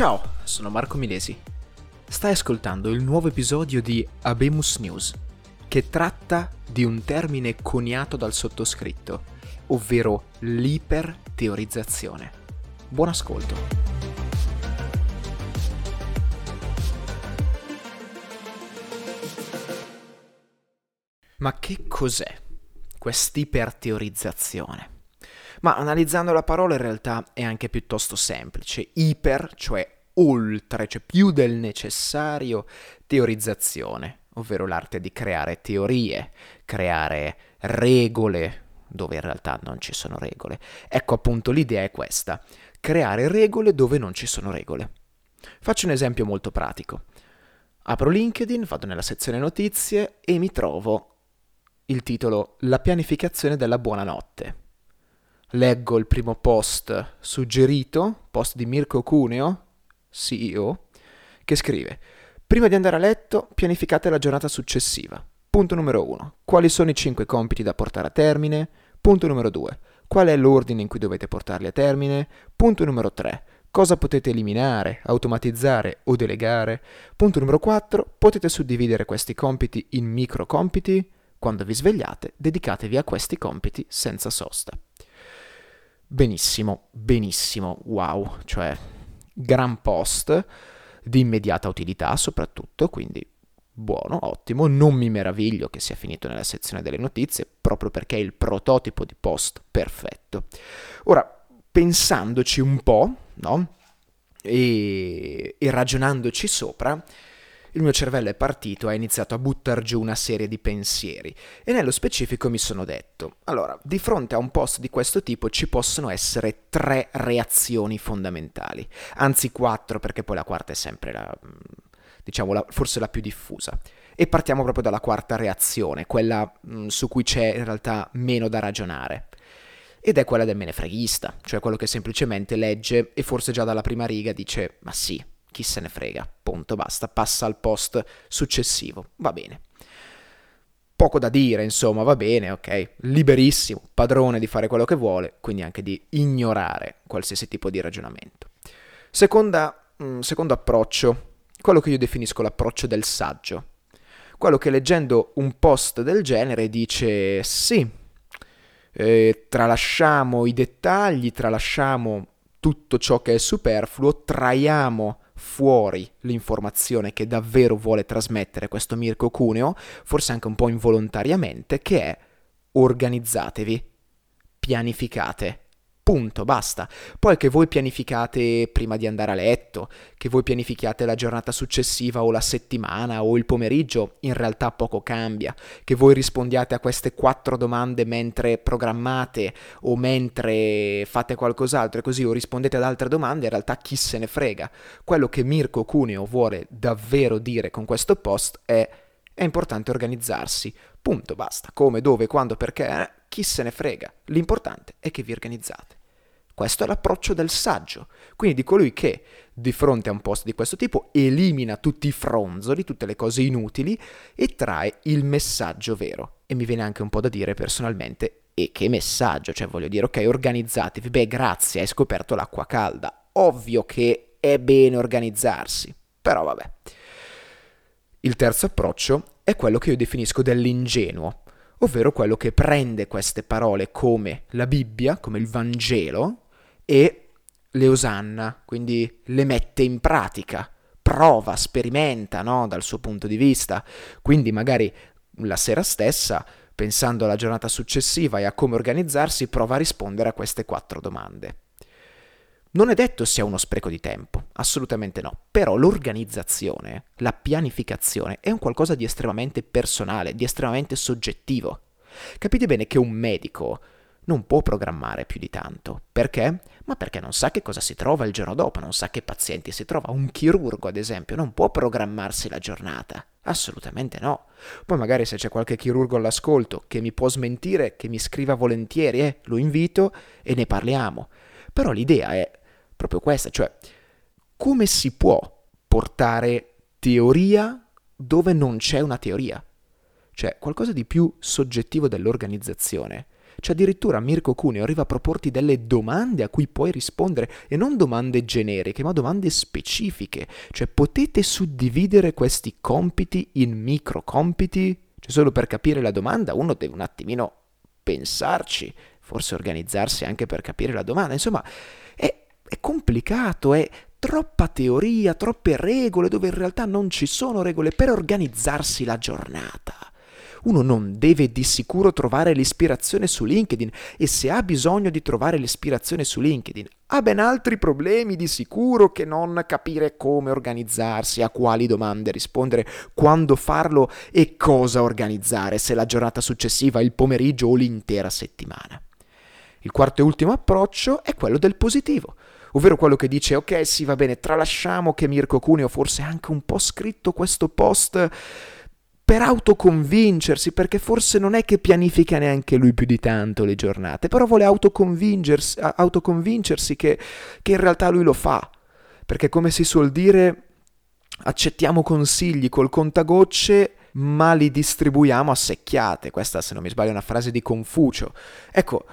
Ciao, sono Marco Milesi. Stai ascoltando il nuovo episodio di Abemus News, che tratta di un termine coniato dal sottoscritto, ovvero l'iperteorizzazione. Buon ascolto. Ma che cos'è quest'iperteorizzazione? Ma analizzando la parola in realtà è anche piuttosto semplice. Iper, cioè oltre, cioè più del necessario, teorizzazione, ovvero l'arte di creare teorie, creare regole, dove in realtà non ci sono regole. Ecco appunto l'idea è questa, creare regole dove non ci sono regole. Faccio un esempio molto pratico. Apro LinkedIn, vado nella sezione notizie e mi trovo il titolo La pianificazione della buonanotte leggo il primo post suggerito, post di Mirko Cuneo, CEO, che scrive Prima di andare a letto, pianificate la giornata successiva. Punto numero 1. Quali sono i 5 compiti da portare a termine? Punto numero 2. Qual è l'ordine in cui dovete portarli a termine? Punto numero 3. Cosa potete eliminare, automatizzare o delegare? Punto numero 4. Potete suddividere questi compiti in micro compiti? Quando vi svegliate, dedicatevi a questi compiti senza sosta. Benissimo, benissimo, wow, cioè gran post di immediata utilità soprattutto, quindi buono, ottimo, non mi meraviglio che sia finito nella sezione delle notizie, proprio perché è il prototipo di post perfetto. Ora, pensandoci un po', no? E, e ragionandoci sopra, il mio cervello è partito e ha iniziato a buttare giù una serie di pensieri. E nello specifico mi sono detto, allora, di fronte a un post di questo tipo ci possono essere tre reazioni fondamentali, anzi quattro perché poi la quarta è sempre la, diciamo, la, forse la più diffusa. E partiamo proprio dalla quarta reazione, quella mh, su cui c'è in realtà meno da ragionare. Ed è quella del menefreghista, cioè quello che semplicemente legge e forse già dalla prima riga dice ma sì, chi se ne frega, punto, basta, passa al post successivo, va bene. Poco da dire, insomma, va bene, ok, liberissimo, padrone di fare quello che vuole, quindi anche di ignorare qualsiasi tipo di ragionamento. Seconda, mh, mm, secondo approccio, quello che io definisco l'approccio del saggio, quello che leggendo un post del genere dice sì, eh, tralasciamo i dettagli, tralasciamo tutto ciò che è superfluo, traiamo fuori l'informazione che davvero vuole trasmettere questo Mirko Cuneo, forse anche un po' involontariamente, che è organizzatevi, pianificate. Punto, basta. Poi che voi pianificate prima di andare a letto, che voi pianifichiate la giornata successiva o la settimana o il pomeriggio, in realtà poco cambia. Che voi rispondiate a queste quattro domande mentre programmate o mentre fate qualcos'altro e così o rispondete ad altre domande, in realtà chi se ne frega. Quello che Mirko Cuneo vuole davvero dire con questo post è è importante organizzarsi. Punto, basta. Come, dove, quando, perché, eh, chi se ne frega. L'importante è che vi organizzate. Questo è l'approccio del saggio, quindi di colui che di fronte a un post di questo tipo elimina tutti i fronzoli, tutte le cose inutili e trae il messaggio vero. E mi viene anche un po' da dire personalmente, e che messaggio? Cioè voglio dire, ok, organizzatevi, beh grazie, hai scoperto l'acqua calda. Ovvio che è bene organizzarsi, però vabbè. Il terzo approccio è quello che io definisco dell'ingenuo, ovvero quello che prende queste parole come la Bibbia, come il Vangelo, e le osanna, quindi le mette in pratica, prova, sperimenta no? dal suo punto di vista, quindi magari la sera stessa, pensando alla giornata successiva e a come organizzarsi, prova a rispondere a queste quattro domande. Non è detto sia uno spreco di tempo, assolutamente no, però l'organizzazione, la pianificazione è un qualcosa di estremamente personale, di estremamente soggettivo. Capite bene che un medico non può programmare più di tanto. Perché? Ma perché non sa che cosa si trova il giorno dopo, non sa che pazienti si trova. Un chirurgo, ad esempio, non può programmarsi la giornata. Assolutamente no. Poi magari se c'è qualche chirurgo all'ascolto che mi può smentire, che mi scriva volentieri, eh, lo invito e ne parliamo. Però l'idea è proprio questa, cioè come si può portare teoria dove non c'è una teoria? Cioè qualcosa di più soggettivo dell'organizzazione Cioè addirittura Mirko Cuneo arriva a proporti delle domande a cui puoi rispondere e non domande generiche, ma domande specifiche. Cioè potete suddividere questi compiti in micro compiti? Cioè solo per capire la domanda uno deve un attimino pensarci, forse organizzarsi anche per capire la domanda. Insomma, è, è complicato, è troppa teoria, troppe regole dove in realtà non ci sono regole per organizzarsi la giornata. Uno non deve di sicuro trovare l'ispirazione su LinkedIn e se ha bisogno di trovare l'ispirazione su LinkedIn ha ben altri problemi di sicuro che non capire come organizzarsi, a quali domande rispondere, quando farlo e cosa organizzare, se la giornata successiva, il pomeriggio o l'intera settimana. Il quarto e ultimo approccio è quello del positivo ovvero quello che dice ok sì va bene, tralasciamo che Mirko Cuneo forse ha anche un po' scritto questo post per autoconvincersi, perché forse non è che pianifica neanche lui più di tanto le giornate, però vuole autoconvincersi, autoconvincersi che, che in realtà lui lo fa, perché come si suol dire accettiamo consigli col contagocce ma li distribuiamo a secchiate. Questa, se non mi sbaglio, è una frase di Confucio. Ecco,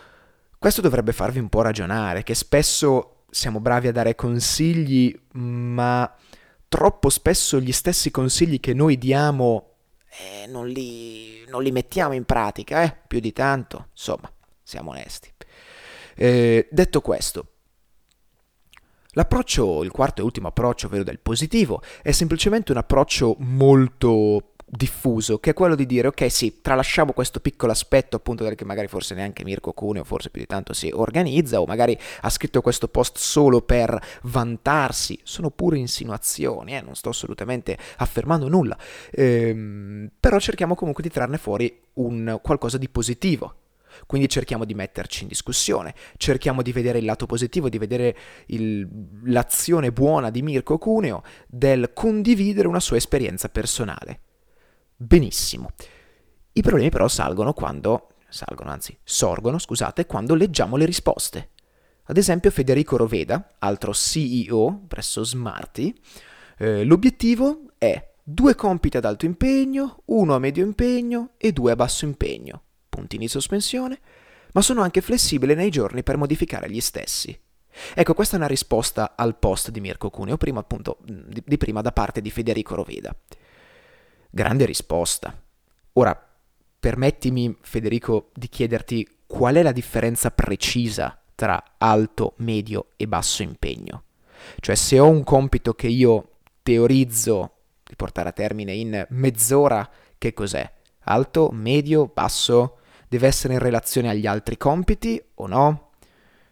questo dovrebbe farvi un po' ragionare, che spesso siamo bravi a dare consigli, ma troppo spesso gli stessi consigli che noi diamo eh, non, li, non, li, mettiamo in pratica, eh? più di tanto, insomma, siamo onesti. Eh, detto questo, l'approccio, il quarto e ultimo approccio, ovvero del positivo, è semplicemente un approccio molto diffuso, che è quello di dire ok sì, tralasciamo questo piccolo aspetto appunto perché magari forse neanche Mirko Cuneo, forse più di tanto si organizza o magari ha scritto questo post solo per vantarsi, sono pure insinuazioni, eh? non sto assolutamente affermando nulla, ehm, però cerchiamo comunque di trarne fuori un qualcosa di positivo. Quindi cerchiamo di metterci in discussione, cerchiamo di vedere il lato positivo, di vedere il, l'azione buona di Mirko Cuneo del condividere una sua esperienza personale benissimo. I problemi però salgono quando, salgono anzi, sorgono, scusate, quando leggiamo le risposte. Ad esempio Federico Roveda, altro CEO presso Smarty, eh, l'obiettivo è due compiti ad alto impegno, uno a medio impegno e due a basso impegno, puntini di sospensione, ma sono anche flessibile nei giorni per modificare gli stessi. Ecco, questa è una risposta al post di Mirko Cuneo, prima appunto di, di prima da parte di Federico Roveda. Grande risposta. Ora, permettimi, Federico, di chiederti qual è la differenza precisa tra alto, medio e basso impegno. Cioè, se ho un compito che io teorizzo di portare a termine in mezz'ora, che cos'è? Alto, medio, basso? Deve essere in relazione agli altri compiti o no?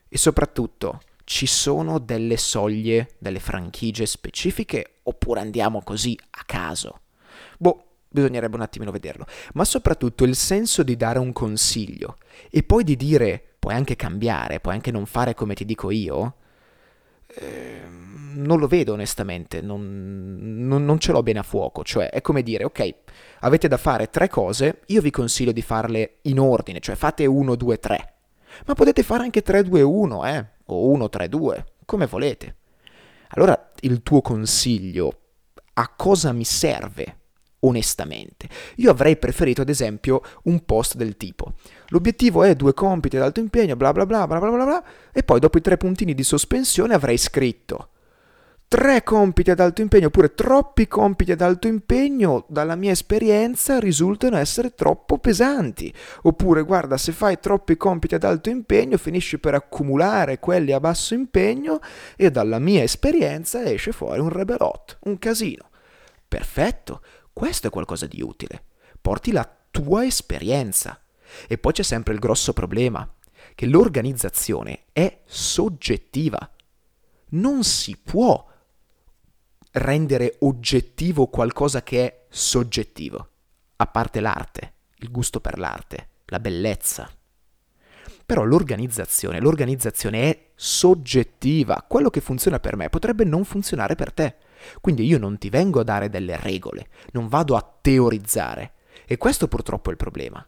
E soprattutto, ci sono delle soglie, delle franchigie specifiche oppure andiamo così a caso? Boh, bisognerebbe un attimino vederlo. Ma soprattutto il senso di dare un consiglio e poi di dire puoi anche cambiare, puoi anche non fare come ti dico io. Eh, non lo vedo onestamente, non, non, non, ce l'ho bene a fuoco, cioè è come dire ok, avete da fare tre cose, io vi consiglio di farle in ordine, cioè fate 1, 2, 3, ma potete fare anche 3, 2, 1, eh? o 1, 3, 2, come volete. Allora il tuo consiglio a cosa mi serve? Onestamente. Io avrei preferito ad esempio un post del tipo l'obiettivo è due compiti ad alto impegno, bla bla bla bla bla bla bla, e poi dopo i tre puntini di sospensione avrei scritto tre compiti ad alto impegno oppure troppi compiti ad alto impegno dalla mia esperienza risultano essere troppo pesanti oppure guarda se fai troppi compiti ad alto impegno finisci per accumulare quelli a basso impegno e dalla mia esperienza esce fuori un rebelot, un casino. Perfetto, questo è qualcosa di utile. Porti la tua esperienza. E poi c'è sempre il grosso problema, che l'organizzazione è soggettiva. Non si può rendere oggettivo qualcosa che è soggettivo, a parte l'arte, il gusto per l'arte, la bellezza. Però l'organizzazione, l'organizzazione è soggettiva. Quello che funziona per me potrebbe non funzionare per te. Quindi io non ti vengo a dare delle regole, non vado a teorizzare. E questo purtroppo è il problema.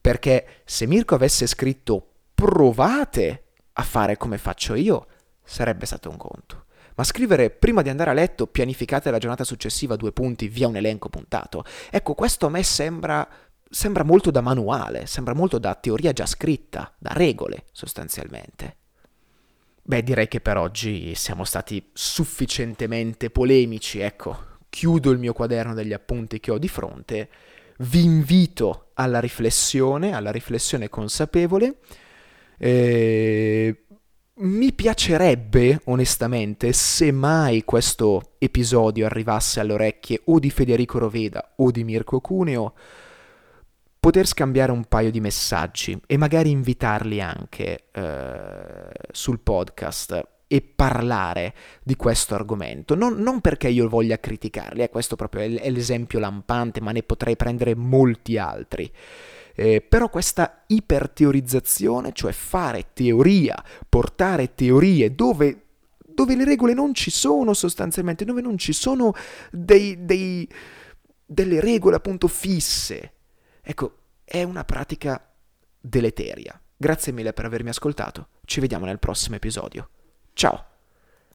Perché se Mirko avesse scritto provate a fare come faccio io, sarebbe stato un conto. Ma scrivere prima di andare a letto pianificate la giornata successiva due punti via un elenco puntato, ecco questo a me sembra sembra molto da manuale, sembra molto da teoria già scritta, da regole sostanzialmente. Beh, direi che per oggi siamo stati sufficientemente polemici, ecco, chiudo il mio quaderno degli appunti che ho di fronte, vi invito alla riflessione, alla riflessione consapevole. Eh, mi piacerebbe, onestamente, se mai questo episodio arrivasse alle orecchie o di Federico Roveda o di Mirko Cuneo, poter scambiare un paio di messaggi e magari invitarli anche eh, sul podcast e parlare di questo argomento. Non, non, perché io voglia criticarli, eh, questo proprio è, l'esempio lampante, ma ne potrei prendere molti altri. Eh, però questa iperteorizzazione, cioè fare teoria, portare teorie dove, dove le regole non ci sono sostanzialmente, dove non ci sono dei, dei, delle regole appunto fisse, ecco, è una pratica deleteria. Grazie mille per avermi ascoltato, ci vediamo nel prossimo episodio. Ciao!